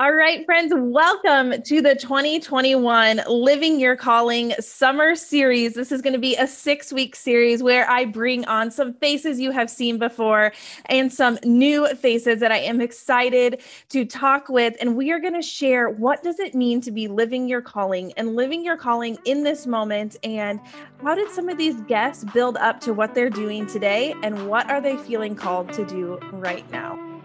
All right, friends, welcome to the 2021 Living Your Calling Summer Series. This is going to be a six week series where I bring on some faces you have seen before and some new faces that I am excited to talk with. And we are going to share what does it mean to be living your calling and living your calling in this moment. And how did some of these guests build up to what they're doing today? And what are they feeling called to do right now?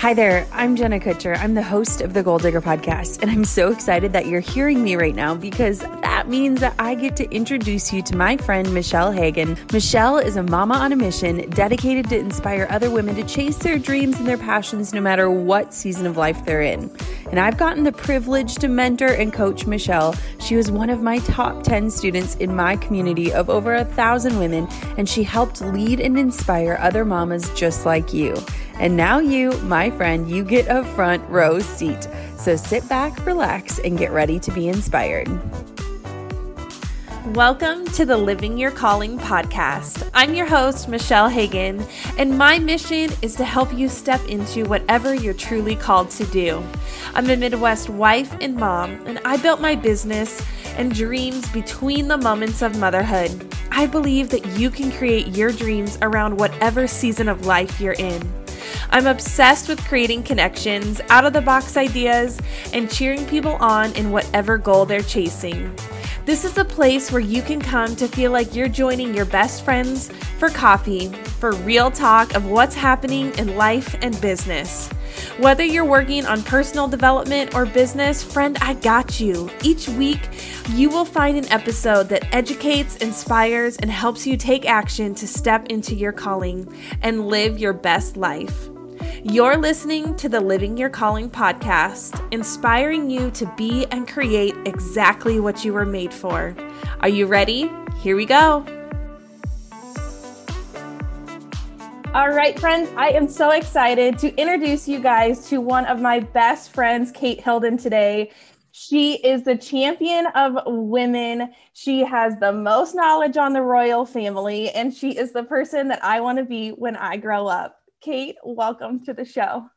Hi there, I'm Jenna Kutcher. I'm the host of the Goal Digger podcast, and I'm so excited that you're hearing me right now because that means that I get to introduce you to my friend Michelle Hagan. Michelle is a mama on a mission dedicated to inspire other women to chase their dreams and their passions no matter what season of life they're in. And I've gotten the privilege to mentor and coach Michelle. She was one of my top 10 students in my community of over a thousand women, and she helped lead and inspire other mamas just like you. And now, you, my friend, you get a front row seat. So sit back, relax, and get ready to be inspired. Welcome to the Living Your Calling podcast. I'm your host, Michelle Hagan, and my mission is to help you step into whatever you're truly called to do. I'm a Midwest wife and mom, and I built my business and dreams between the moments of motherhood. I believe that you can create your dreams around whatever season of life you're in. I'm obsessed with creating connections, out of the box ideas, and cheering people on in whatever goal they're chasing. This is a place where you can come to feel like you're joining your best friends for coffee, for real talk of what's happening in life and business. Whether you're working on personal development or business, friend, I got you. Each week, you will find an episode that educates, inspires, and helps you take action to step into your calling and live your best life. You're listening to the Living Your Calling podcast, inspiring you to be and create exactly what you were made for. Are you ready? Here we go. All right, friends, I am so excited to introduce you guys to one of my best friends, Kate Hilden, today. She is the champion of women. She has the most knowledge on the royal family, and she is the person that I want to be when I grow up. Kate, welcome to the show.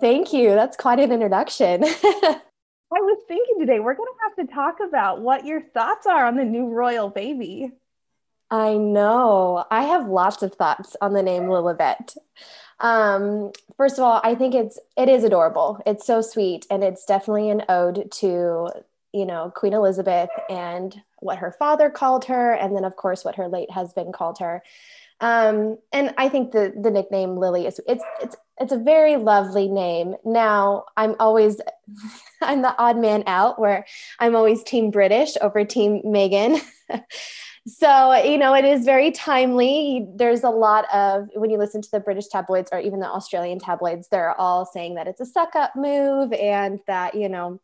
Thank you. That's quite an introduction. I was thinking today we're going to have to talk about what your thoughts are on the new royal baby. I know. I have lots of thoughts on the name Lilibet. Um, first of all, I think it's it is adorable. It's so sweet, and it's definitely an ode to you know Queen Elizabeth and what her father called her, and then of course what her late husband called her. Um, and I think the the nickname Lily is it's it's it's a very lovely name. Now I'm always I'm the odd man out where I'm always team British over team Meghan. so you know it is very timely there's a lot of when you listen to the british tabloids or even the australian tabloids they're all saying that it's a suck up move and that you know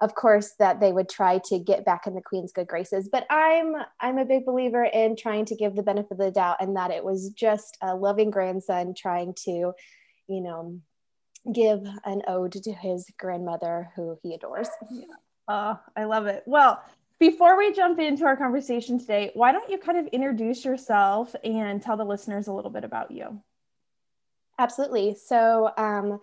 of course that they would try to get back in the queen's good graces but i'm i'm a big believer in trying to give the benefit of the doubt and that it was just a loving grandson trying to you know give an ode to his grandmother who he adores. Yeah. oh i love it. Well before we jump into our conversation today why don't you kind of introduce yourself and tell the listeners a little bit about you? Absolutely. So um,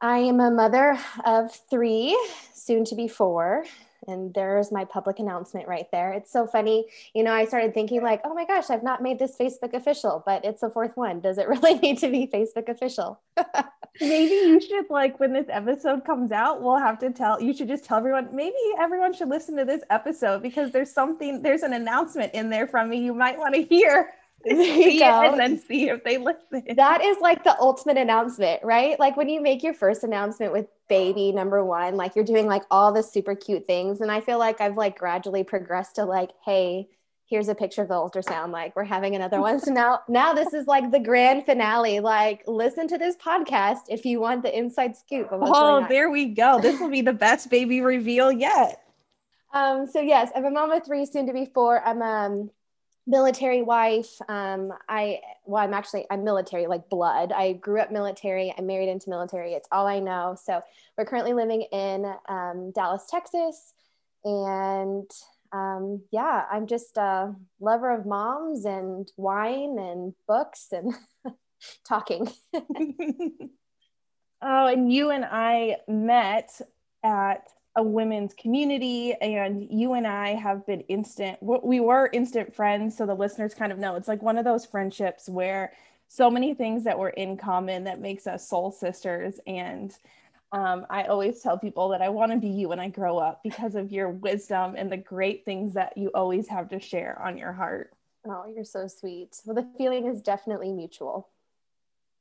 I am a mother of three, soon to be four. And there's my public announcement right there. It's so funny. You know, I started thinking, like, oh my gosh, I've not made this Facebook official, but it's the fourth one. Does it really need to be Facebook official? maybe you should, like, when this episode comes out, we'll have to tell, you should just tell everyone, maybe everyone should listen to this episode because there's something, there's an announcement in there from me you might want to hear. See and then see if they listen. That is like the ultimate announcement, right? Like when you make your first announcement with baby number one, like you're doing like all the super cute things. And I feel like I've like gradually progressed to like, hey, here's a picture of the ultrasound. Like we're having another one. So now, now this is like the grand finale. Like listen to this podcast if you want the inside scoop. oh, there we go. This will be the best baby reveal yet. Um, so yes, I'm a mom of three, soon to be four. I'm um military wife. Um, I well, I'm actually I'm military like blood. I grew up military. I married into military. It's all I know. So we're currently living in um, Dallas, Texas, and um, yeah, I'm just a lover of moms and wine and books and talking. Oh, and you and I met at a women's community and you and I have been instant we were instant friends so the listeners kind of know it's like one of those friendships where so many things that we're in common that makes us soul sisters and um, I always tell people that I want to be you when I grow up because of your wisdom and the great things that you always have to share on your heart. Oh, you're so sweet. Well, the feeling is definitely mutual.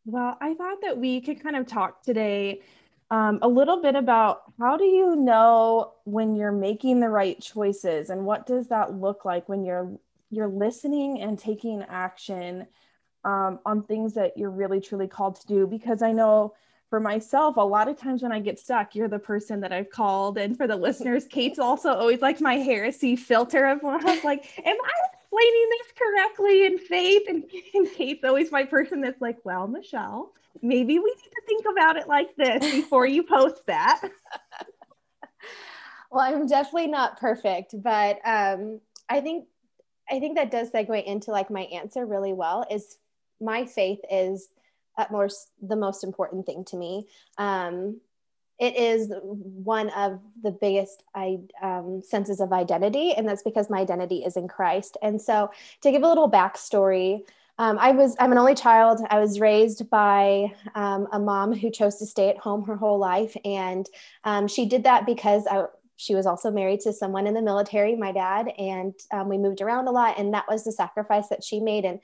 Well, I thought that we could kind of talk today um, a little bit about how do you know when you're making the right choices and what does that look like when you're you're listening and taking action um, on things that you're really truly called to do? Because i know for myself a lot of times when i get stuck you're the person that i've called. And for the listeners kate's also always like my heresy filter of like am i explaining this correctly in faith? And, and kate's always my person that's like well michelle maybe we need to think about it like this before you post that well i'm definitely not perfect but um, i think i think that does segue into like my answer really well is my faith is at most the most important thing to me. Um, it is one of the biggest I, um, senses of identity, and that's because my identity is in Christ. And so, to give a little backstory, um, I was I'm an only child. I was raised by um, a mom who chose to stay at home her whole life, and um, she did that because I, she was also married to someone in the military, my dad, and um, we moved around a lot, and that was the sacrifice that she made. And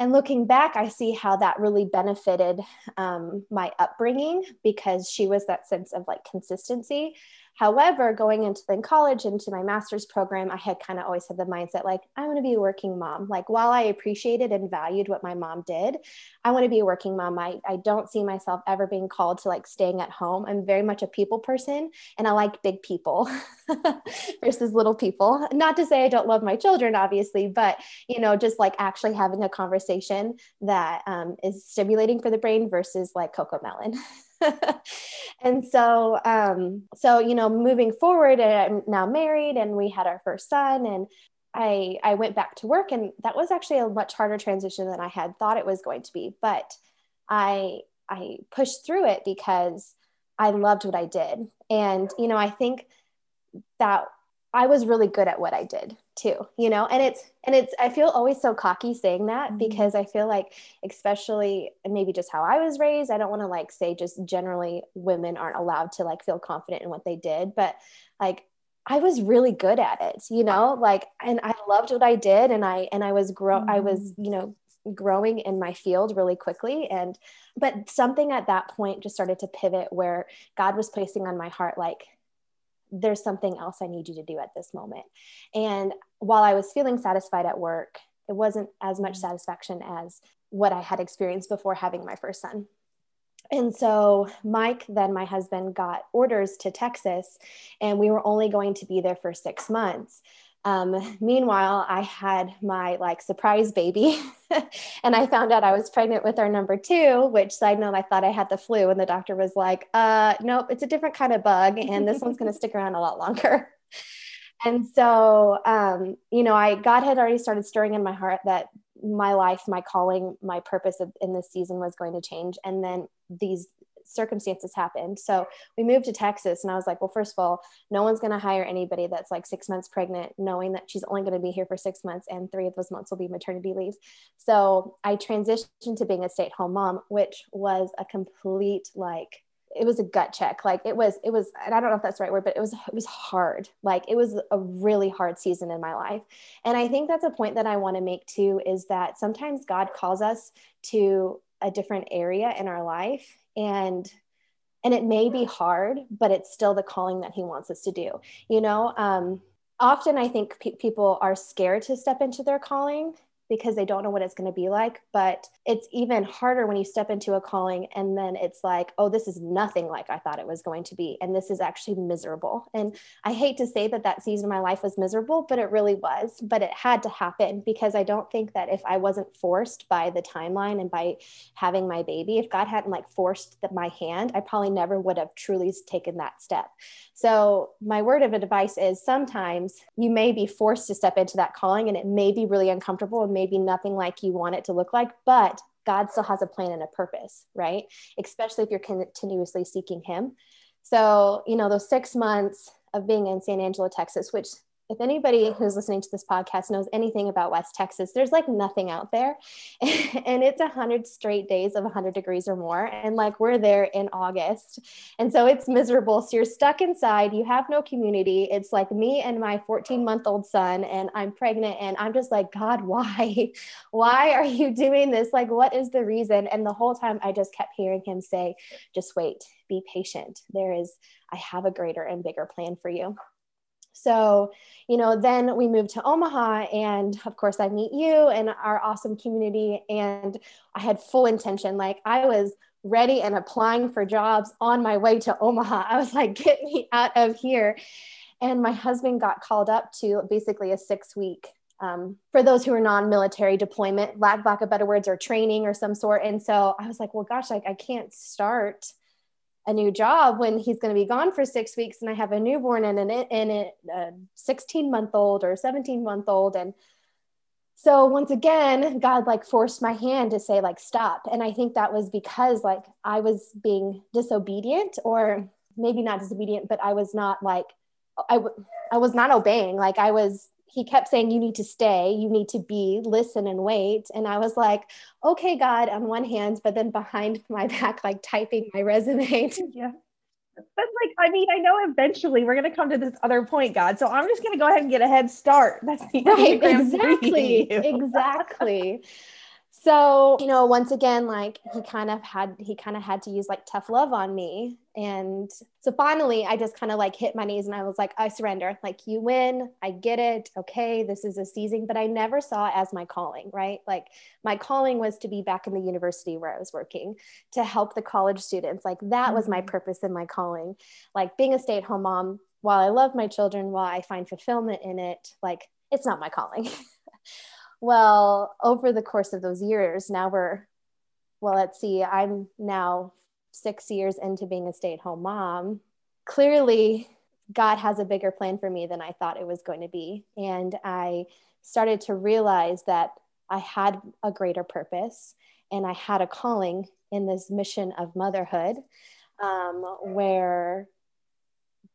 and looking back, I see how that really benefited um, my upbringing because she was that sense of like consistency. However, going into then college, into my master's program, I had kind of always had the mindset like, I want to be a working mom. Like, while I appreciated and valued what my mom did, I want to be a working mom. I, I don't see myself ever being called to like staying at home. I'm very much a people person and I like big people versus little people. Not to say I don't love my children, obviously, but, you know, just like actually having a conversation that um, is stimulating for the brain versus like CoComelon. and so um, so you know moving forward i'm now married and we had our first son and i i went back to work and that was actually a much harder transition than i had thought it was going to be but i i pushed through it because i loved what i did. And you know i think that I was really good at what I did too, you know, and it's, and it's, I feel always so cocky saying that mm-hmm. because I feel like, especially, maybe just how I was raised, I don't want to like say just generally women aren't allowed to like feel confident in what they did, but like, I was really good at it, you know, like, and I loved what I did. And I, and I was grow, mm-hmm. I was, mm-hmm. you know, growing in my field really quickly. And, but something at that point just started to pivot where God was placing on my heart, like, there's something else I need you to do at this moment. And while I was feeling satisfied at work, it wasn't as much satisfaction as what I had experienced before having my first son. And so Mike, then my husband, got orders to Texas, and we were only going to be there for six months. Um, meanwhile, I had my like surprise baby, and I found out I was pregnant with our number two. Which side note, I thought I had the flu, and the doctor was like, uh, "Nope, it's a different kind of bug, and this one's going to stick around a lot longer." and so, um, you know, I God had already started stirring in my heart that my life, my calling, my purpose in this season was going to change, and then these circumstances happened. So we moved to Texas, and I was like, well, first of all, no one's going to hire anybody that's like six months pregnant, knowing that she's only going to be here for six months, and three of those months will be maternity leave. So I transitioned to being a stay at home mom, which was a complete like, it was a gut check like it was it was and i don't know if that's the right word but it was it was hard like it was a really hard season in my life and i think that's a point that i want to make too is that sometimes god calls us to a different area in our life and and it may be hard but it's still the calling that he wants us to do you know? Um, often i think pe- people are scared to step into their calling because they don't know what it's going to be like. But it's even harder when you step into a calling and then it's like, oh, this is nothing like I thought it was going to be. And this is actually miserable. And I hate to say that that season of my life was miserable, but it really was. But it had to happen because I don't think that if I wasn't forced by the timeline and by having my baby, if God hadn't like forced the, my hand, I probably never would have truly taken that step. So, my word of advice is sometimes you may be forced to step into that calling and it may be really uncomfortable and maybe nothing like you want it to look like, but God still has a plan and a purpose, right? Especially if you're continuously seeking Him. So, you know, those six months of being in San Angelo, Texas, which if anybody who's listening to this podcast knows anything about West Texas, there's like nothing out there. and it's 100 straight days of 100 degrees or more. And like we're there in August. And so it's miserable. So you're stuck inside. You have no community. It's like me and my 14 month old son, and I'm pregnant. And I'm just like, God, why? Why are you doing this? Like, what is the reason? And the whole time I just kept hearing him say, just wait, be patient. There is, I have a greater and bigger plan for you. So, you know, then we moved to Omaha, and of course, I meet you and our awesome community. And I had full intention, like, I was ready and applying for jobs on my way to Omaha. I was like, get me out of here. And my husband got called up to basically a six week, um, for those who are non military deployment, lack, lack of better words, or training or some sort. And so I was like, well, gosh, like, I can't start a new job when he's going to be gone for six weeks and I have a newborn and an and a 16 month old or 17 month old. And so once again God like forced my hand to say like stop. And I think that was because like I was being disobedient or maybe not disobedient but I was not like I, w- I was not obeying. Like I was he kept saying, You need to stay, you need to be, listen and wait. And I was like, Okay, God, on one hand, but then behind my back, like typing my resume. yeah. But like, I mean, I know eventually we're gonna come to this other point, God. So I'm just gonna go ahead and get a head start. That's the right, exactly, exactly so you know once again like he kind of had he kind of had to use like tough love on me and so finally i just kind of like hit my knees and i was like i surrender. Like you win. I get it. Okay this is a season but i never saw it as my calling right? Like my calling was to be back in the university where i was working to help the college students. Like that was my mm-hmm. purpose and my calling. Like being a stay-at-home mom while i love my children while i find fulfillment in it like it's not my calling. Well, over the course of those years, now we're, well, let's see, I'm now six years into being a stay at home mom. Clearly, God has a bigger plan for me than I thought it was going to be. And I started to realize that I had a greater purpose and I had a calling in this mission of motherhood um, where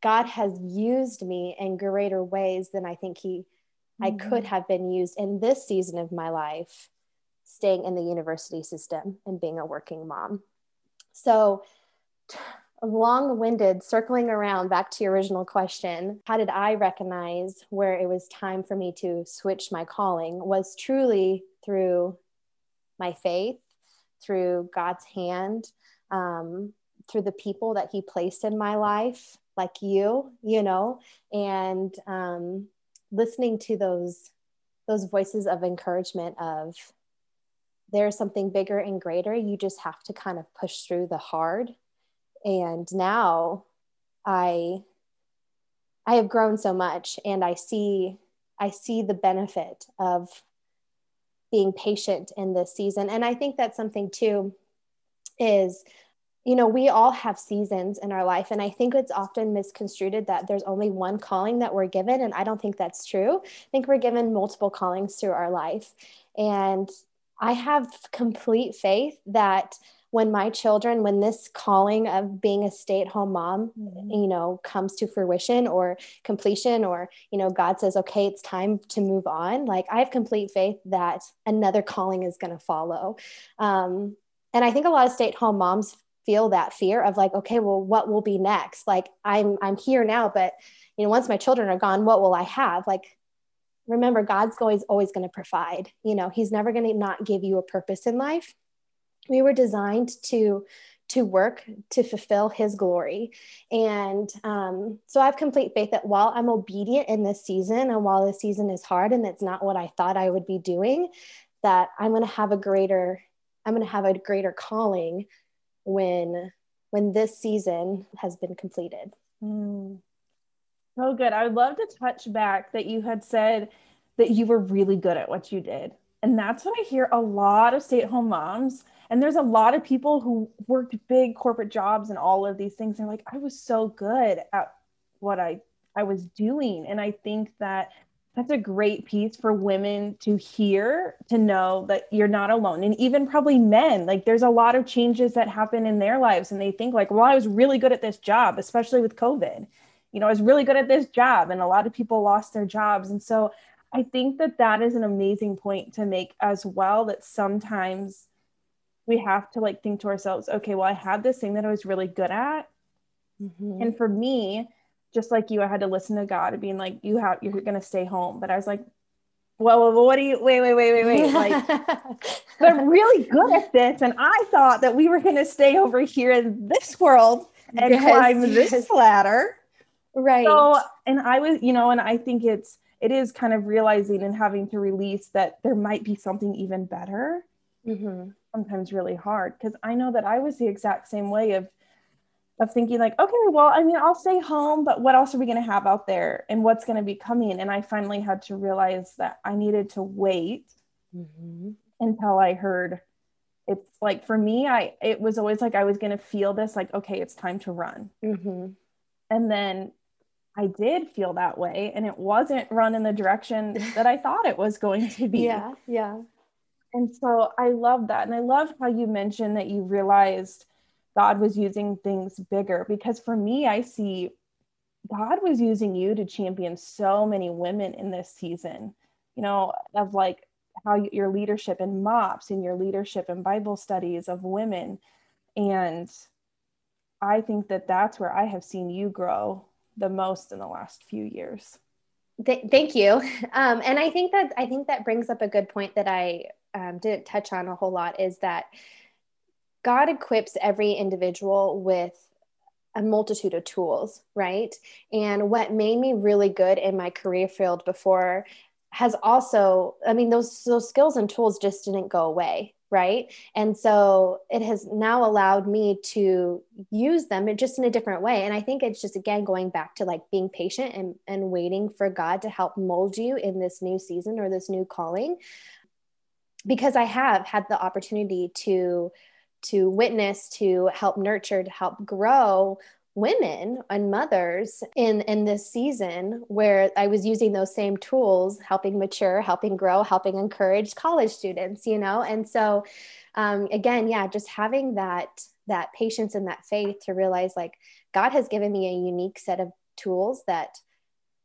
God has used me in greater ways than I think He I could mm-hmm. have been used in this season of my life, staying in the university system and being a working mom. So, long winded, circling around back to your original question how did I recognize where it was time for me to switch my calling? Was truly through my faith, through God's hand, um, through the people that He placed in my life, like you, you know, and um, listening to those those voices of encouragement of there's something bigger and greater you just have to kind of push through the hard and now i i have grown so much and i see i see the benefit of being patient in this season and i think that's something too is you know, we all have seasons in our life. And I think it's often misconstrued that there's only one calling that we're given. And I don't think that's true. I think we're given multiple callings through our life. And I have complete faith that when my children, when this calling of being a stay at home mom, mm-hmm. you know, comes to fruition or completion, or, you know, God says, okay, it's time to move on, like I have complete faith that another calling is going to follow. Um, and I think a lot of stay at home moms feel that fear of like okay well what will be next like i'm i'm here now but you know once my children are gone what will i have like remember god's always always going to provide you know he's never going to not give you a purpose in life we were designed to to work to fulfill his glory and um, so i have complete faith that while i'm obedient in this season and while this season is hard and it's not what i thought i would be doing that i'm going to have a greater i'm going to have a greater calling when when this season has been completed. Mm. So good. I would love to touch back that you had said that you were really good at what you did. And that's what I hear a lot of stay at home moms. And there's a lot of people who worked big corporate jobs and all of these things. They're like, I was so good at what I, I was doing. And I think that that's a great piece for women to hear to know that you're not alone and even probably men like there's a lot of changes that happen in their lives and they think like well i was really good at this job especially with covid you know i was really good at this job and a lot of people lost their jobs and so i think that that is an amazing point to make as well that sometimes we have to like think to ourselves okay well i had this thing that i was really good at mm-hmm. and for me just like you, I had to listen to God being like, you have, you're going to stay home. But I was like, well, what do you, wait, wait, wait, wait, wait. Like, they're really good at this. And I thought that we were going to stay over here in this world and yes, climb yes. this ladder. Right. So, and I was, you know, and I think it's, it is kind of realizing and having to release that there might be something even better. Mm-hmm. Sometimes really hard because I know that I was the exact same way of of thinking like okay well i mean i'll stay home but what else are we going to have out there and what's going to be coming and i finally had to realize that i needed to wait mm-hmm. until i heard it's like for me i it was always like i was going to feel this like okay it's time to run mm-hmm. and then i did feel that way and it wasn't run in the direction that i thought it was going to be yeah yeah and so i love that and i love how you mentioned that you realized God was using things bigger because for me, I see God was using you to champion so many women in this season, you know, of like how your leadership in MOPS and your leadership in Bible studies of women. And I think that that's where I have seen you grow the most in the last few years. Th- thank you. Um, and I think that I think that brings up a good point that I um, didn't touch on a whole lot is that God equips every individual with a multitude of tools, right? And what made me really good in my career field before has also, I mean, those those skills and tools just didn't go away, right? And so it has now allowed me to use them just in a different way. And I think it's just again going back to like being patient and, and waiting for God to help mold you in this new season or this new calling. Because I have had the opportunity to to witness, to help nurture, to help grow women and mothers in in this season where I was using those same tools, helping mature, helping grow, helping encourage college students, you know. And so um, again, yeah, just having that that patience and that faith to realize like God has given me a unique set of tools that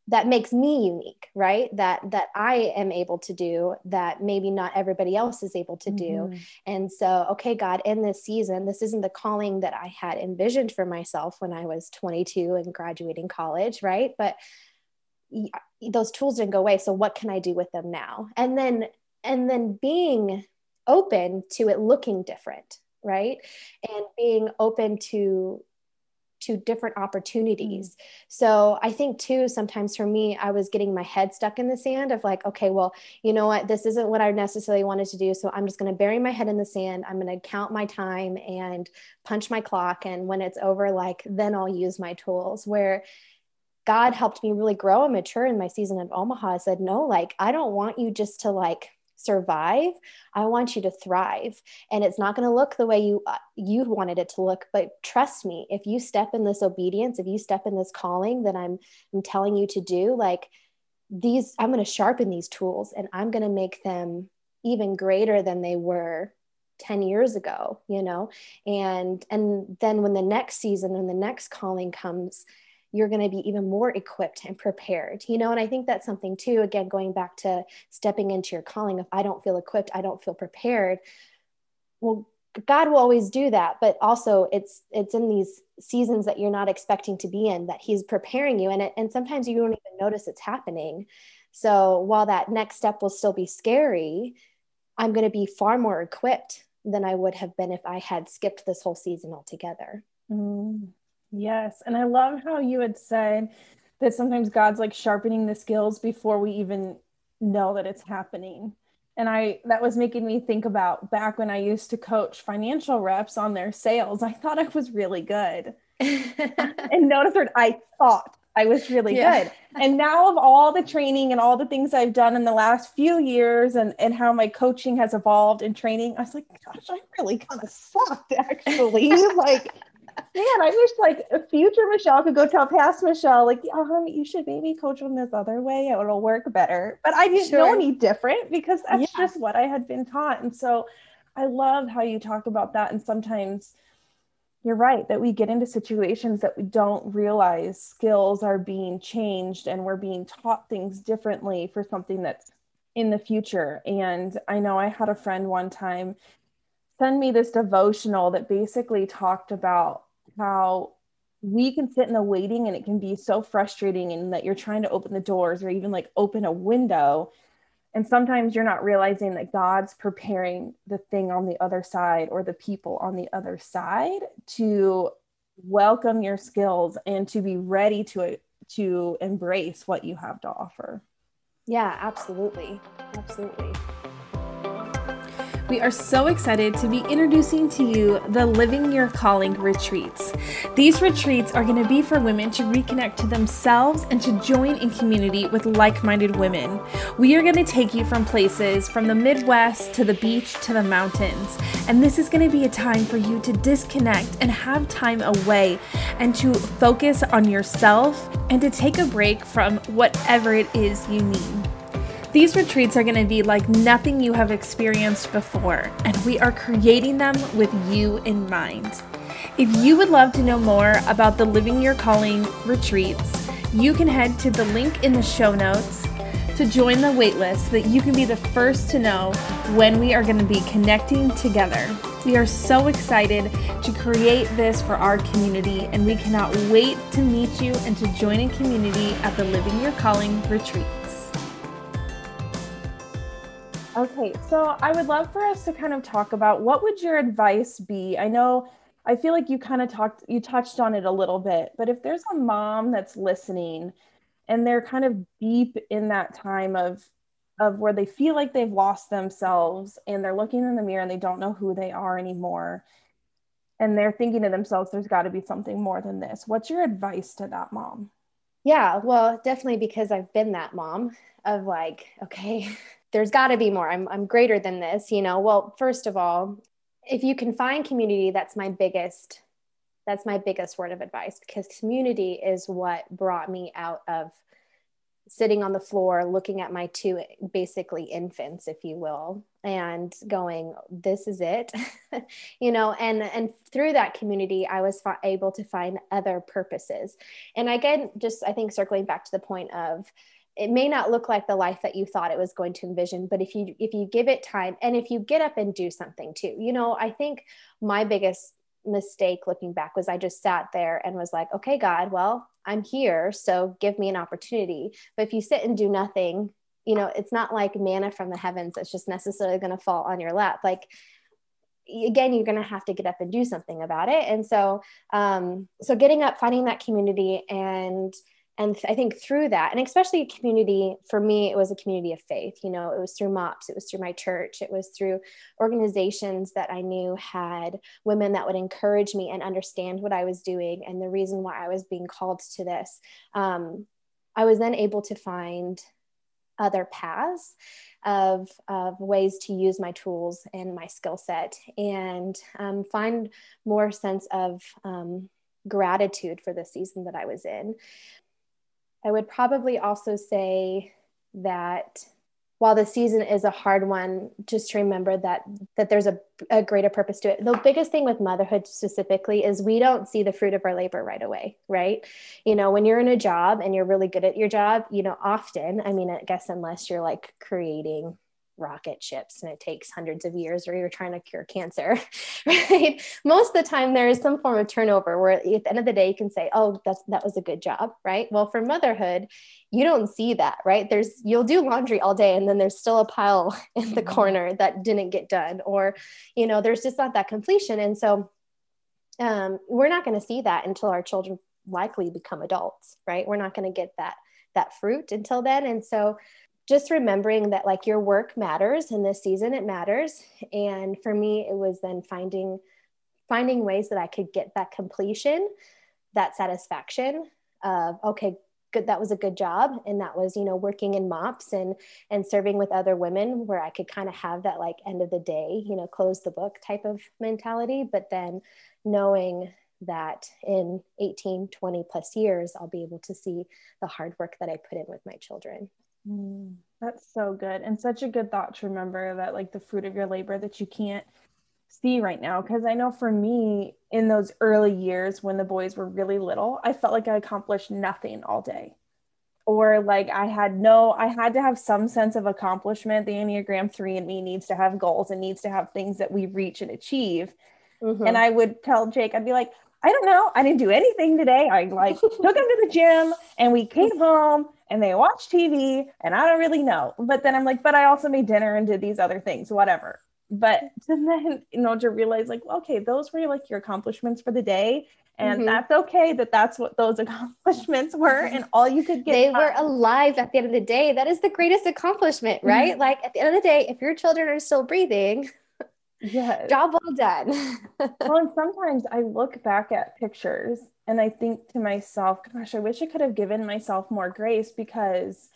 that makes me unique right? That that i am able to do that maybe not everybody else is able to do. Mm-hmm. and so okay god in this season this isn't the calling that i had envisioned for myself when i was 22 and graduating college right? But those tools didn't go away so what can i do with them now? And then and then being open to it looking different right? And being open to to different opportunities. Mm. So I think too, sometimes for me, I was getting my head stuck in the sand of like, okay, well, you know what, this isn't what I necessarily wanted to do. So I'm just going to bury my head in the sand. I'm going to count my time and punch my clock. And when it's over, like, then I'll use my tools where God helped me really grow and mature in my season of Omaha. I said, no, like, I don't want you just to like survive i want you to thrive. And it's not going to look the way you uh, you wanted it to look but trust me if you step in this obedience if you step in this calling that i'm i'm telling you to do like these i'm going to sharpen these tools and i'm going to make them even greater than they were 10 years ago you know? And and then when the next season and the next calling comes you're going to be even more equipped and prepared you know and i think that's something too again going back to stepping into your calling if i don't feel equipped i don't feel prepared. Well god will always do that but also it's it's in these seasons that you're not expecting to be in that he's preparing you and it, and sometimes you don't even notice it's happening. So while that next step will still be scary i'm going to be far more equipped than i would have been if i had skipped this whole season altogether. Mm. Yes. And I love how you had said that sometimes God's like sharpening the skills before we even know that it's happening. And I that was making me think about back when I used to coach financial reps on their sales. I thought I was really good. and notice that I thought I was really yeah. good. And now of all the training and all the things I've done in the last few years and, and how my coaching has evolved and training, I was like, gosh, I really kind of sucked actually. like I wish like future Michelle could go tell past Michelle, like, um, you should maybe coach them this other way. It'll work better. But I didn't sure. know any different because that's yeah. just what I had been taught. And so I love how you talk about that. And sometimes you're right that we get into situations that we don't realize skills are being changed and we're being taught things differently for something that's in the future. And I know I had a friend one time send me this devotional that basically talked about how we can sit in the waiting and it can be so frustrating and that you're trying to open the doors or even like open a window and sometimes you're not realizing that God's preparing the thing on the other side or the people on the other side to welcome your skills and to be ready to to embrace what you have to offer. Yeah, absolutely. Absolutely. We are so excited to be introducing to you the Living Your Calling retreats. These retreats are going to be for women to reconnect to themselves and to join in community with like minded women. We are going to take you from places from the Midwest to the beach to the mountains. And this is going to be a time for you to disconnect and have time away and to focus on yourself and to take a break from whatever it is you need. These retreats are going to be like nothing you have experienced before, and we are creating them with you in mind. If you would love to know more about the Living Your Calling retreats, you can head to the link in the show notes to join the waitlist so that you can be the first to know when we are going to be connecting together. We are so excited to create this for our community, and we cannot wait to meet you and to join a community at the Living Your Calling retreat. Okay, so I would love for us to kind of talk about what would your advice be? I know I feel like you kind of talked you touched on it a little bit, but if there's a mom that's listening and they're kind of deep in that time of of where they feel like they've lost themselves and they're looking in the mirror and they don't know who they are anymore and they're thinking to themselves there's got to be something more than this. What's your advice to that mom? Yeah, well, definitely because I've been that mom of like, okay, there's got to be more. I'm, I'm greater than this, you know. Well, first of all, if you can find community, that's my biggest that's my biggest word of advice because community is what brought me out of sitting on the floor looking at my two basically infants if you will and going this is it you know and and through that community i was able to find other purposes and again just i think circling back to the point of it may not look like the life that you thought it was going to envision but if you if you give it time and if you get up and do something too you know i think my biggest mistake looking back was i just sat there and was like okay god well i'm here so give me an opportunity. But if you sit and do nothing you know it's not like manna from the heavens that's just necessarily going to fall on your lap. Like again you're going to have to get up and do something about it. And so um so getting up finding that community and and i think through that and especially a community for me it was a community of faith you know it was through MOPS it was through my church it was through organizations that i knew had women that would encourage me and understand what i was doing and the reason why i was being called to this um, i was then able to find other paths of, of ways to use my tools and my skill set and um, find more sense of um, gratitude for the season that I was in. I would probably also say that while the season is a hard one, just remember that that there's a, a greater purpose to it. The biggest thing with motherhood specifically is we don't see the fruit of our labor right away, right? You know, when you're in a job and you're really good at your job, you know, often, I mean, I guess unless you're like creating rocket ships and it takes hundreds of years or you're trying to cure cancer right? Most of the time there is some form of turnover where at the end of the day you can say oh that's that was a good job right? Well for motherhood you don't see that right? There's you'll do laundry all day and then there's still a pile in the mm-hmm. corner that didn't get done or you know there's just not that completion. And so um, we're not going to see that until our children likely become adults right? We're not going to get that that fruit until then. And so just remembering that like your work matters in this season it matters. And for me it was then finding finding ways that i could get that completion that satisfaction of okay good that was a good job. And that was you know working in MOPS and and serving with other women where i could kind of have that like end of the day you know close the book type of mentality. But then knowing that in 18, 20 plus years, I'll be able to see the hard work that I put in with my children. Mm, that's so good. And such a good thought to remember that, like, the fruit of your labor that you can't see right now. Because I know for me, in those early years when the boys were really little, I felt like I accomplished nothing all day. Or like I had no, I had to have some sense of accomplishment. The Enneagram 3 in me needs to have goals and needs to have things that we reach and achieve. Mm-hmm. And I would tell Jake, I'd be like, I don't know. I didn't do anything today. I like took them to the gym and we came home and they watched TV and I don't really know. But then I'm like, but I also made dinner and did these other things, whatever. But then, you know, to realize like, okay, those were like your accomplishments for the day. And mm-hmm. that's okay that that's what those accomplishments were. And all you could get. They were alive at the end of the day. That is the greatest accomplishment, right? Mm-hmm. Like at the end of the day, if your children are still breathing, yeah job well done. Well and sometimes i look back at pictures and i think to myself gosh i wish i could have given myself more grace because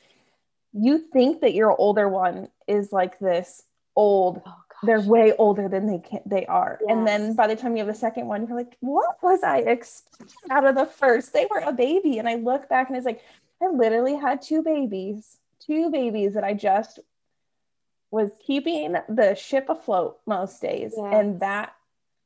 you think that your older one is like this old oh, they're way older than they can they are. Yes. and then by the time you have the second one you're like what was i expecting out of the first? They were a baby. And i look back and it's like i literally had two babies two babies that i just was keeping the ship afloat most days. Yes. And that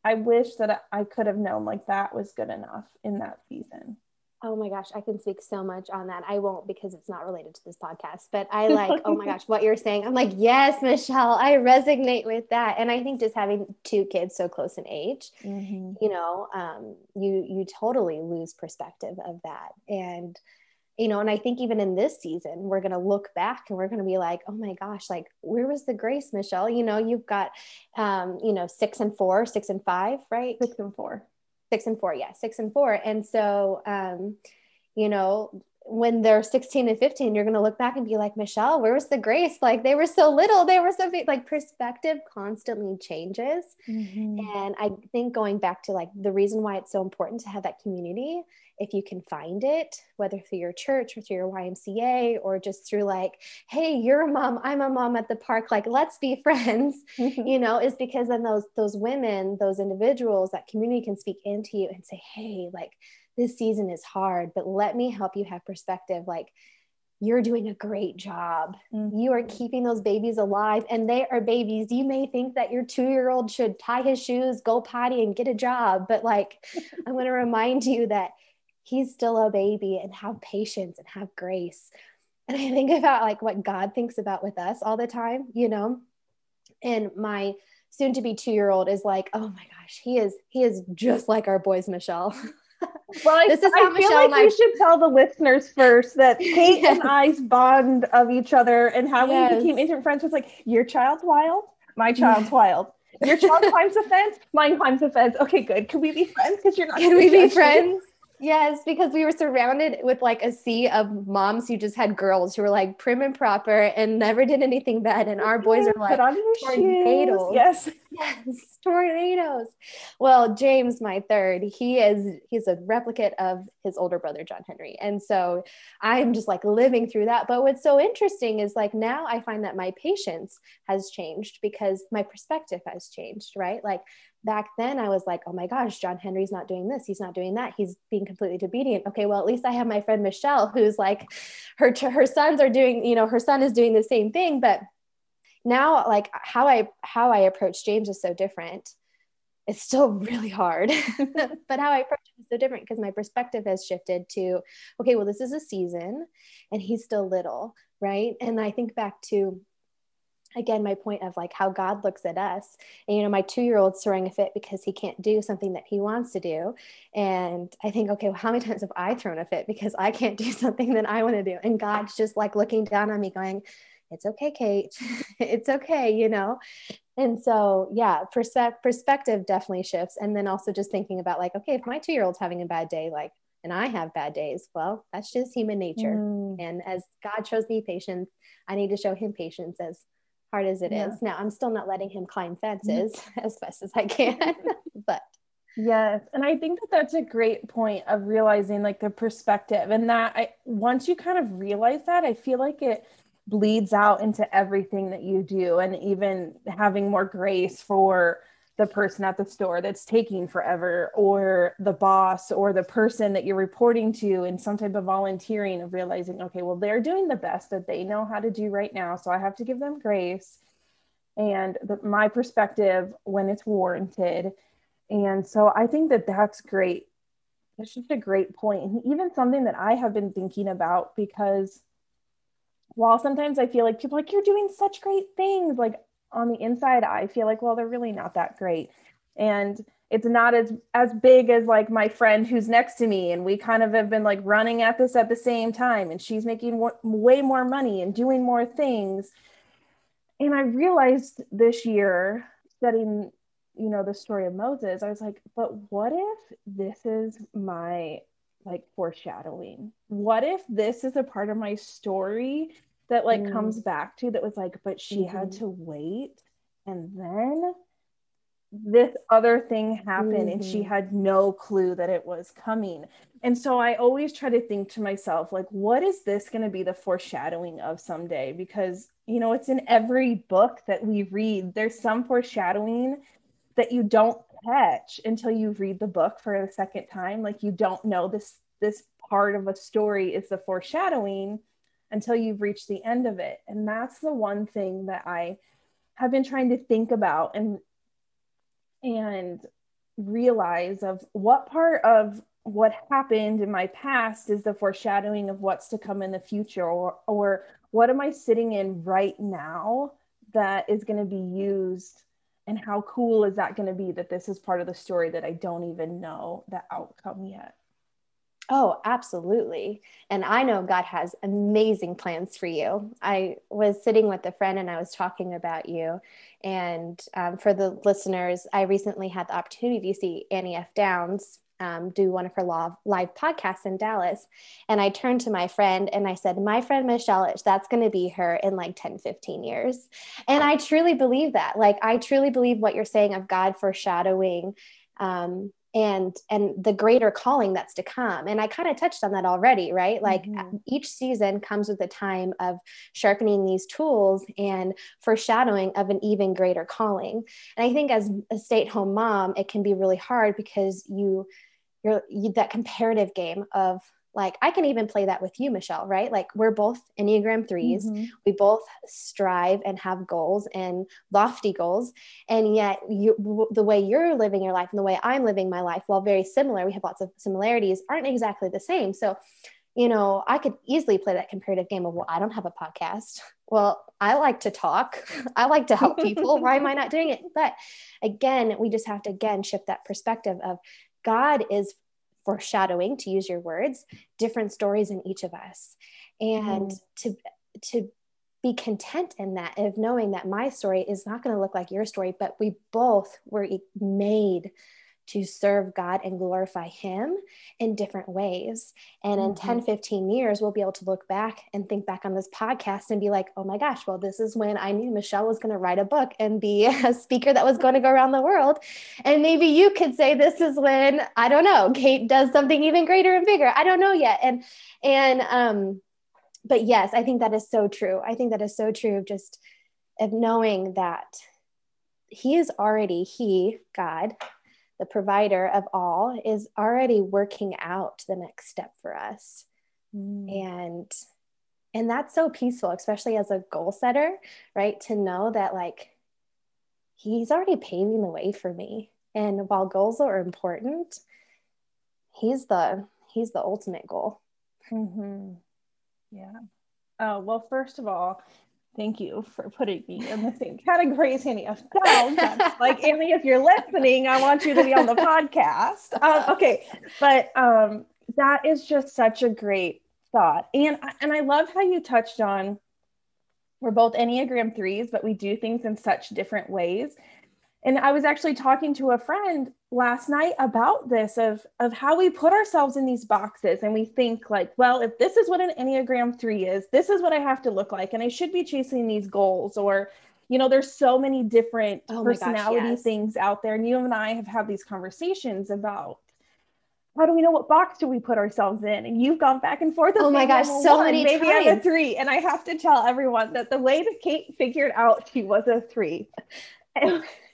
I wish that I could have known like that was good enough in that season. Oh my gosh, I can speak so much on that. I won't because it's not related to this podcast, but I like, oh my gosh, what you're saying. I'm like, yes, Michelle, I resonate with that. And I think just having two kids so close in age, mm-hmm. you know, um, you you totally lose perspective of that. And you know and i think even in this season we're going to look back and we're going to be like oh my gosh like where was the grace michelle? You know you've got um you know six and four six and five right? Six and four. Six and four yeah six and four. And so um you know when they're 16 and 15 you're going to look back and be like michelle where was the grace like they were so little they were so big. like perspective constantly changes mm-hmm. and i think going back to like the reason why it's so important to have that community if you can find it whether through your church or through your ymca or just through like hey you're a mom i'm a mom at the park like let's be friends you know is because then those those women those individuals that community can speak into you and say hey like this season is hard, but let me help you have perspective. Like, you're doing a great job. Mm-hmm. You are keeping those babies alive, and they are babies. You may think that your two year old should tie his shoes, go potty, and get a job, but like, I'm going to remind you that he's still a baby and have patience and have grace. And I think about like what God thinks about with us all the time, you know? And my soon to be two year old is like, oh my gosh, he is, he is just like our boys, Michelle. Well, I, this is how I Michelle feel like we should tell the listeners first that Kate yes. and I's bond of each other and how yes. we became intimate friends was like your child's wild, my child's wild. Your child climbs a fence, mine climbs a fence. Okay, good. Can we be friends? Because you're not. Can we be friends? Yes, because we were surrounded with like a sea of moms who just had girls who were like prim and proper and never did anything bad. And our boys are like Put on your tornadoes. Yes. Yes, tornadoes. Well, James, my third, he is he's a replicate of his older brother, John Henry. And so I'm just like living through that. But what's so interesting is like now I find that my patience has changed because my perspective has changed, right? Like back then I was like, oh my gosh, John Henry's not doing this. He's not doing that. He's being completely obedient. Okay, well, at least I have my friend Michelle, who's like, her her sons are doing, you know, her son is doing the same thing. But now, like how I how I approach James is so different. It's still really hard, but how I approach him is so different because my perspective has shifted to, okay, well, this is a season, and he's still little, right? And I think back to again my point of like how god looks at us and you know my two-year-old's throwing a fit because he can't do something that he wants to do and i think okay well, how many times have i thrown a fit because i can't do something that i want to do and god's just like looking down on me going it's okay kate it's okay you know and so yeah perspe- perspective definitely shifts and then also just thinking about like okay if my two-year-old's having a bad day like and I have bad days. Well, that's just human nature. Mm. And as God shows me patience, I need to show him patience as hard as it yeah. is. Now, I'm still not letting him climb fences mm-hmm. as best as I can, but Yes. And I think that that's a great point of realizing like the perspective and that I once you kind of realize that, I feel like it bleeds out into everything that you do and even having more grace for the person at the store that's taking forever or the boss or the person that you're reporting to in some type of volunteering of realizing okay well they're doing the best that they know how to do right now so i have to give them grace. And the, my perspective when it's warranted. And so i think that that's great. It's just a great point and even something that i have been thinking about because while sometimes i feel like people like you're doing such great things like on the inside i feel like well they're really not that great. And it's not as as big as like my friend who's next to me and we kind of have been like running at this at the same time and she's making w- way more money and doing more things. And i realized this year studying you know the story of moses i was like but what if this is my like foreshadowing what if this is a part of my story that like mm. comes back to that was like but she mm-hmm. had to wait and then this other thing happened mm-hmm. and she mm-hmm. had no clue that it was coming and so i always try to think to myself like what is this going to be the foreshadowing of someday because you know it's in every book that we read there's some foreshadowing that you don't catch until you read the book for a second time like you don't know this this part of a story is the foreshadowing until you've reached the end of it. And that's the one thing that I have been trying to think about and and realize of what part of what happened in my past is the foreshadowing of what's to come in the future or or what am I sitting in right now that is going to be used and how cool is that going to be that this is part of the story that I don't even know the outcome yet. Oh, absolutely. And I know God has amazing plans for you. I was sitting with a friend and I was talking about you. And um, for the listeners, I recently had the opportunity to see Annie F. Downs um, do one of her live podcasts in Dallas. And I turned to my friend and I said, My friend Michelle, that's going to be her in like 10, 15 years. And I truly believe that. Like, I truly believe what you're saying of God foreshadowing um, and and the greater calling that's to come and i kind of touched on that already right like mm-hmm. each season comes with a time of sharpening these tools and foreshadowing of an even greater calling and i think as a stay-at-home mom it can be really hard because you you're you, that comparative game of like i can even play that with you michelle right? Like we're both enneagram 3s mm-hmm. we both strive and have goals and lofty goals. And yet you the way you're living your life and the way i'm living my life while very similar we have lots of similarities aren't exactly the same. So you know i could easily play that comparative game of well i don't have a podcast. Well i like to talk. I like to help people. Why am i not doing it? But again we just have to again shift that perspective of god is foreshadowing to use your words different stories in each of us and mm. to to be content in that of knowing that my story is not going to look like your story but we both were made to serve God and glorify Him in different ways. And in mm-hmm. 10, 15 years, we'll be able to look back and think back on this podcast and be like, oh my gosh, well, this is when I knew Michelle was going to write a book and be a speaker that was going to go around the world. And maybe you could say this is when, I don't know, Kate does something even greater and bigger. I don't know yet. And, and, um, but yes, I think that is so true. I think that is so true of just of knowing that he is already, he, God, the provider of all, is already working out the next step for us. Mm. And and that's so peaceful, especially as a goal setter, right? To know that like he's already paving the way for me. And while goals are important, he's the he's the ultimate goal. Mm-hmm. Yeah. Oh, well, first of all, Thank you for putting me in the same category as Annie F. Like Annie, if you're listening, I want you to be on the podcast. Um, okay, but um, that is just such a great thought, and and I love how you touched on. We're both Enneagram threes, but we do things in such different ways. And I was actually talking to a friend last night about this of of how we put ourselves in these boxes and we think like well if this is what an enneagram 3 is this is what i have to look like and i should be chasing these goals or you know there's so many different oh personality gosh, yes. things out there and you and i have had these conversations about how do we know what box do we put ourselves in? And you've gone back and forth. Oh my gosh, so one, many maybe times. I'm a three. And I have to tell everyone that the way that Kate figured out she was a three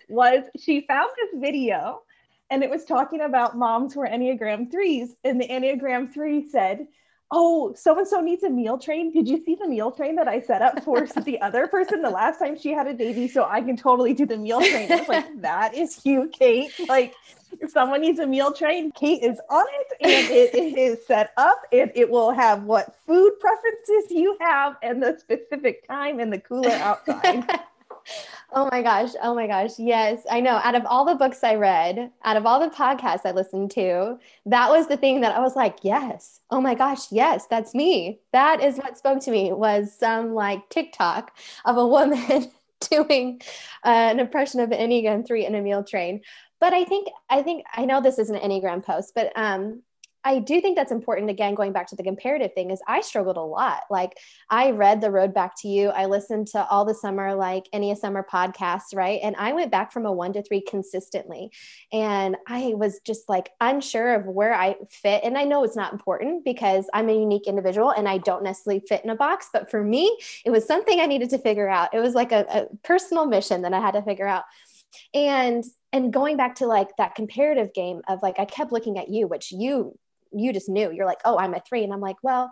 was she found this video and it was talking about moms who are Enneagram threes. And the Enneagram three said, Oh, so and so needs a meal train. Did you see the meal train that I set up for the other person the last time she had a baby? So I can totally do the meal train. I was like, That is you, Kate. Like, if someone needs a meal train, Kate is on it and it, it is set up and it will have what food preferences you have and the specific time and the cooler outside. Oh my gosh. Oh my gosh. Yes. I know. Out of all the books I read, out of all the podcasts I listened to, that was the thing that I was like, yes. Oh my gosh. Yes, that's me. That is what spoke to me was some like TikTok of a woman doing uh, an impression of an Enneagram 3 in a meal train. But I think, I think, I know this is an Enneagram post, but um, I do think that's important. Again, going back to the comparative thing, is I struggled a lot. Like I read The Road Back to You. I listened to all the summer, like any summer podcasts, right? And I went back from a one to three consistently. And I was just like unsure of where I fit. And I know it's not important because I'm a unique individual and I don't necessarily fit in a box. But for me, it was something I needed to figure out. It was like a, a personal mission that I had to figure out. And and going back to like that comparative game of like I kept looking at you, which you you just knew you're like, oh, I'm a three. And I'm like, well,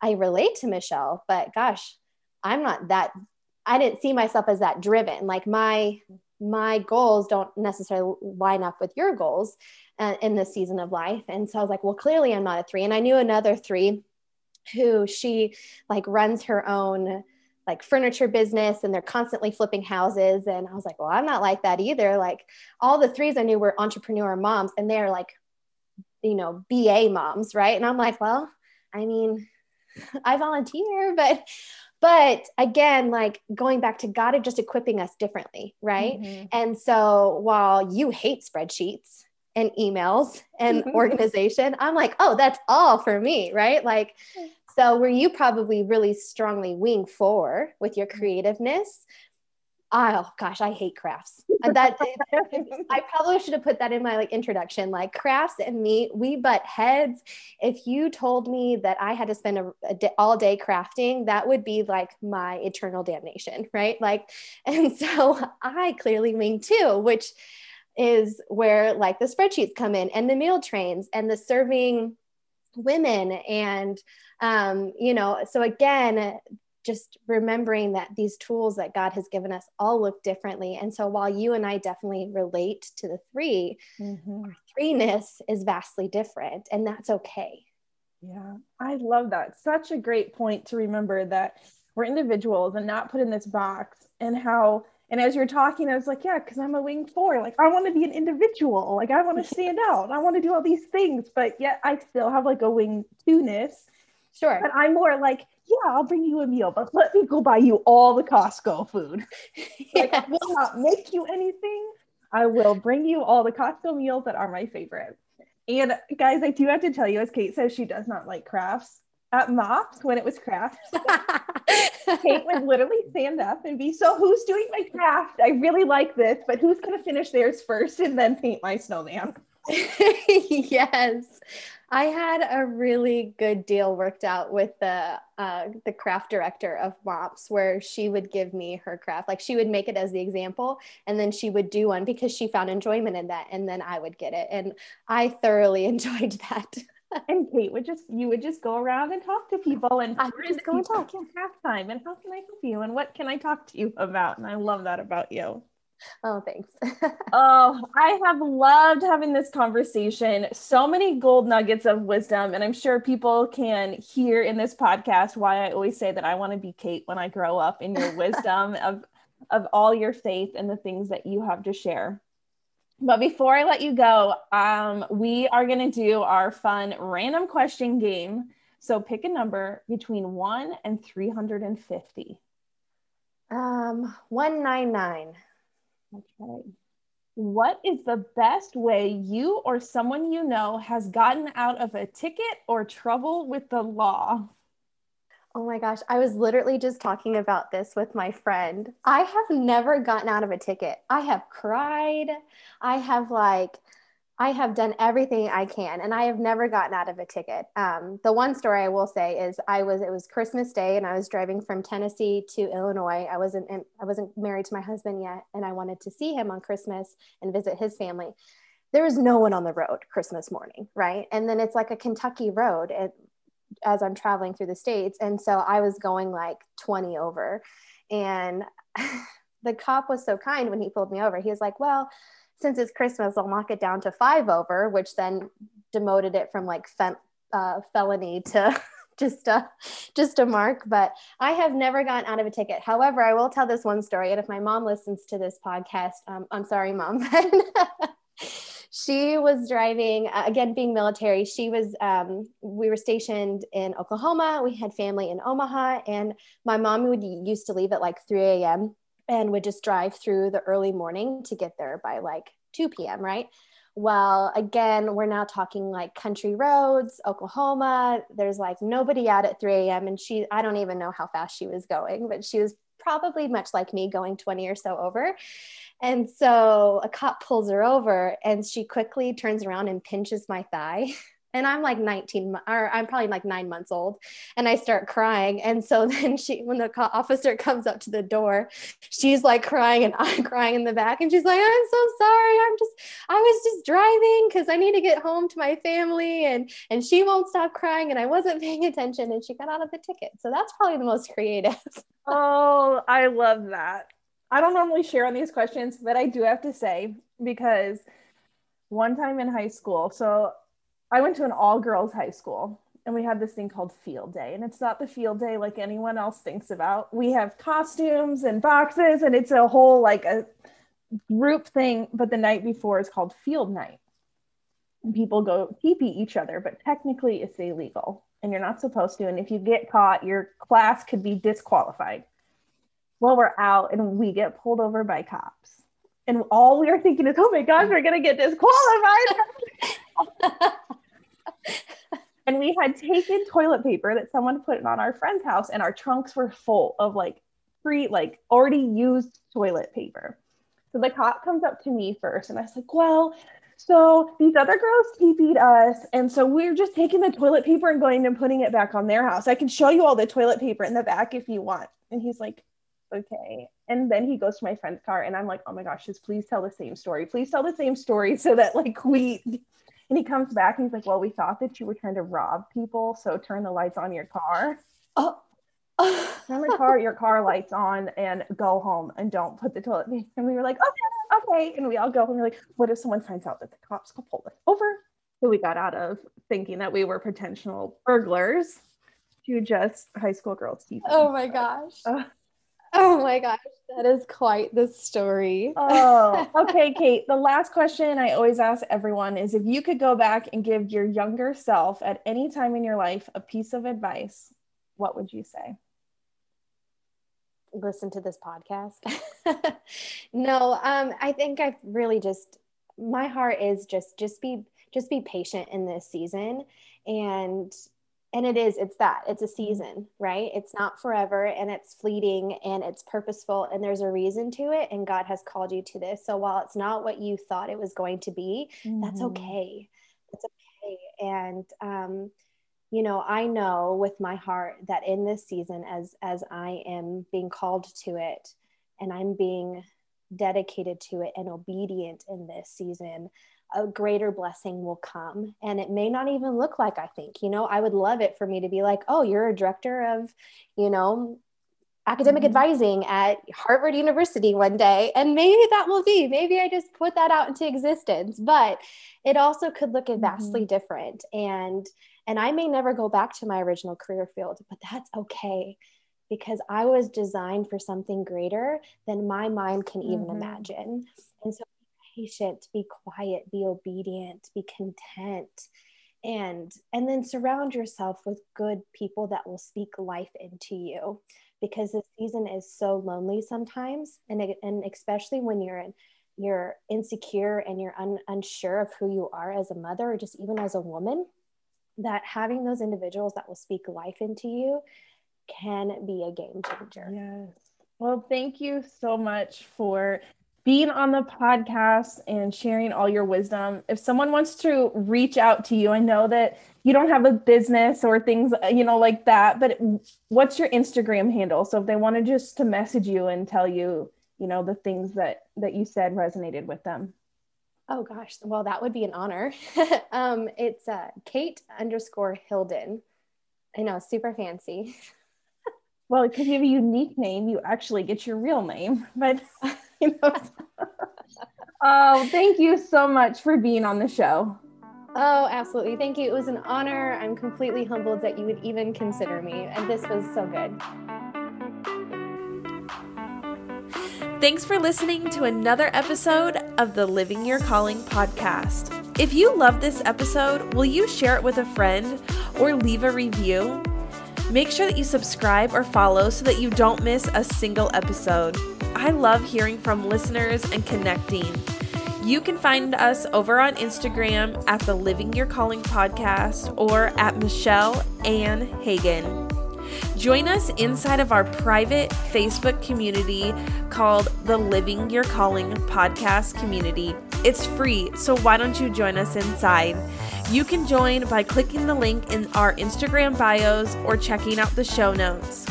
I relate to Michelle, but gosh, I'm not that, I didn't see myself as that driven. Like my, my goals don't necessarily line up with your goals uh, in this season of life. And so I was like, well, clearly I'm not a three. And I knew another three who she like runs her own like furniture business and they're constantly flipping houses. And I was like, well, I'm not like that either. Like all the threes I knew were entrepreneur moms and they're like you know, BA moms, right? And I'm like, well, I mean, I volunteer, but but again, like going back to God of just equipping us differently, right? Mm-hmm. And so while you hate spreadsheets and emails and organization, I'm like, oh, that's all four me, right? Like, so where you probably really strongly wing for with your mm-hmm. creativeness, oh gosh, I hate crafts. And that I probably should have put that in my like introduction. Like crafts and me, we butt heads. If you told me that I had to spend a, a day, all day crafting, that would be like my eternal damnation, right? Like, and so I clearly mean too, which is where like the spreadsheets come in and the meal trains and the serving women and um, you know so again just remembering that these tools that God has given us all look differently. And so while you and I definitely relate to the 3 mm-hmm. our threeness is vastly different, and that's okay. Yeah, I love that. Such a great point to remember that we're individuals and not put in this box, and how. And as you're talking, I was like, yeah, because I'm a wing four. Like, I want to be an individual. Like, I want to stand out. I want to do all these things, but yet I still have like a wing two ness. Sure. But I'm more like, yeah, I'll bring you a meal, but let me go buy you all the Costco food. yes. Like, I will not make you anything. I will bring you all the Costco meals that are my favorite. And guys, I do have to tell you, as Kate says, she does not like crafts. At MOPS, when it was crafts, Kate would literally stand up and be, So, who's doing my craft? I really like this, but who's going to finish theirs first and then paint my snowman? yes. I had a really good deal worked out with the uh, the craft director of MOPS, where she would give me her craft, like she would make it as the example, and then she would do one because she found enjoyment in that, and then I would get it, and I thoroughly enjoyed that. and Kate would just you would just go around and talk to people, and I just go and talk. in Craft time, and how can I help you, and what can I talk to you about? And I love that about you. Oh, thanks. oh, I have loved having this conversation. So many gold nuggets of wisdom. And I'm sure people can hear in this podcast why I always say that I want to be Kate when I grow up in your wisdom of, of all your faith and the things that you have to share. But before I let you go, um, we are going to do our fun random question game. So pick a number between one and 350. Um, 199. Okay. What is the best way you or someone you know has gotten out of a ticket or trouble with the law? Oh my gosh, I was literally just talking about this with my friend. I have never gotten out of a ticket. I have cried. I have like I have done everything I can, and I have never gotten out of a ticket. Um, the one story I will say is I was it was Christmas Day, and I was driving from Tennessee to Illinois. I wasn't I wasn't married to my husband yet, and I wanted to see him on Christmas and visit his family. There was no one on the road Christmas morning, right? And then it's like a Kentucky road it, as I'm traveling through the states, and so I was going like 20 over, and the cop was so kind when he pulled me over. He was like, "Well." Since it's Christmas, I'll knock it down to five over, which then demoted it from like fe- uh, felony to just a just a mark. But I have never gotten out of a ticket. However, I will tell this one story, and if my mom listens to this podcast, um, I'm sorry, mom. she was driving uh, again being military she was um, we were stationed in oklahoma we had family in omaha and my mom would used to leave at like 3 a.m and would just drive through the early morning to get there by like 2 p.m., right? Well, again, we're now talking like country roads, Oklahoma. There's like nobody out at 3 a.m. And she, I don't even know how fast she was going, but she was probably much like me going 20 or so over. And so a cop pulls her over and she quickly turns around and pinches my thigh. and I'm like 19 or I'm probably like nine months old and I start crying. And so then she, when the officer comes up to the door, she's like crying and I'm crying in the back. And she's like, I'm so sorry. I'm just, I was just driving because I need to get home to my family. And, and she won't stop crying. And I wasn't paying attention and she got out of the ticket. So that's probably the most creative. oh, I love that. I don't normally share on these questions, but I do have to say because one time in high school, so I went to an all girls high school and we had this thing called field day. And it's not the field day like anyone else thinks about. We have costumes and boxes and it's a whole like a group thing. But the night before is called field night. And people go teepee each other, but technically it's illegal and you're not supposed to. And if you get caught, your class could be disqualified. Well, we're out and we get pulled over by cops. And all we are thinking is, oh my gosh, we're going to get disqualified. and we had taken toilet paper that someone put on our friend's house and our trunks were full of like free like already used toilet paper. So the cop comes up to me first and i was like well so these other girls TP'd us and so we're just taking the toilet paper and going and putting it back on their house. I can show you all the toilet paper in the back if you want. And he's like okay. And then he goes to my friend's car and i'm like oh my gosh just please tell the same story. Please tell the same story so that like we and he comes back and he's like, Well, we thought that you were trying to rob people. So turn the lights on your car. Oh. turn the car, your car lights on and go home and don't put the toilet. And we were like, okay, okay. And we all go and we're like, what if someone finds out that the cops will pull us over? So we got out of thinking that we were potential burglars to just high school girls. Oh my gosh. Uh, Oh my gosh, that is quite the story. oh, okay, Kate. The last question I always ask everyone is if you could go back and give your younger self at any time in your life a piece of advice, what would you say? Listen to this podcast. no, um, I think I've really just my heart is just just be just be patient in this season and and it is it's that it's a mm-hmm. season right it's not forever and it's fleeting and it's purposeful and there's a reason to it and god has called you to this so while it's not what you thought it was going to be mm-hmm. that's okay that's okay and um you know i know with my heart that in this season as as i am being called to it and i'm being dedicated to it and obedient in this season a greater blessing will come. And it may not even look like I think. You know, I would love it for me to be like, oh, you're a director of, you know, academic mm-hmm. advising at Harvard University one day. And maybe that will be, maybe I just put that out into existence. But it also could look vastly mm-hmm. different. And and I may never go back to my original career field, but that's okay because I was designed for something greater than my mind can even mm-hmm. imagine. Patient, be quiet, be obedient, be content and and then surround yourself with good people that will speak life into you. Because the season is so lonely sometimes and and especially when you're in you're insecure and you're un, unsure of who you are as a mother or just even as a woman that having those individuals that will speak life into you can be a game changer. Yes. Well thank you so much for being on the podcast and sharing all your wisdom. If someone wants to reach out to you, I know that you don't have a business or things, you know, like that, but what's your Instagram handle? So if they wanted just to message you and tell you, you know, the things that that you said resonated with them. Oh gosh, well that would be an honor. um, it's uh, Kate underscore Hilden. I know, super fancy. well, because you have a unique name, you actually get your real name. But you know. oh, thank you so much for being on the show. Oh, absolutely. Thank you. It was an honor. I'm completely humbled that you would even consider me. And this was so good. Thanks for listening to another episode of the Living Your Calling podcast. If you love this episode, will you share it with a friend or leave a review? Make sure that you subscribe or follow so that you don't miss a single episode. I love hearing from listeners and connecting. You can find us over on Instagram at the Living Your Calling podcast or at Michelle Ann Hagen. Join us inside of our private Facebook community called the Living Your Calling podcast community. It's free, so why don't you join us inside? You can join by clicking the link in our Instagram bios or checking out the show notes.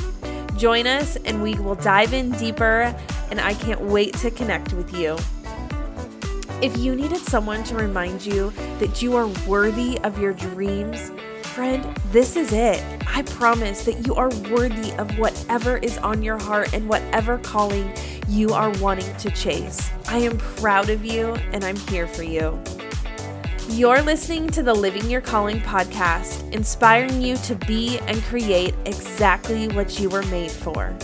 Join us and we will dive in deeper, and I can't wait to connect with you. If you needed someone to remind you that you are worthy of your dreams, friend, this is it. I promise that you are worthy of whatever is on your heart and whatever calling you are wanting to chase. I am proud of you and I'm here for you. You're listening to the Living Your Calling podcast, inspiring you to be and create exactly what you were made for.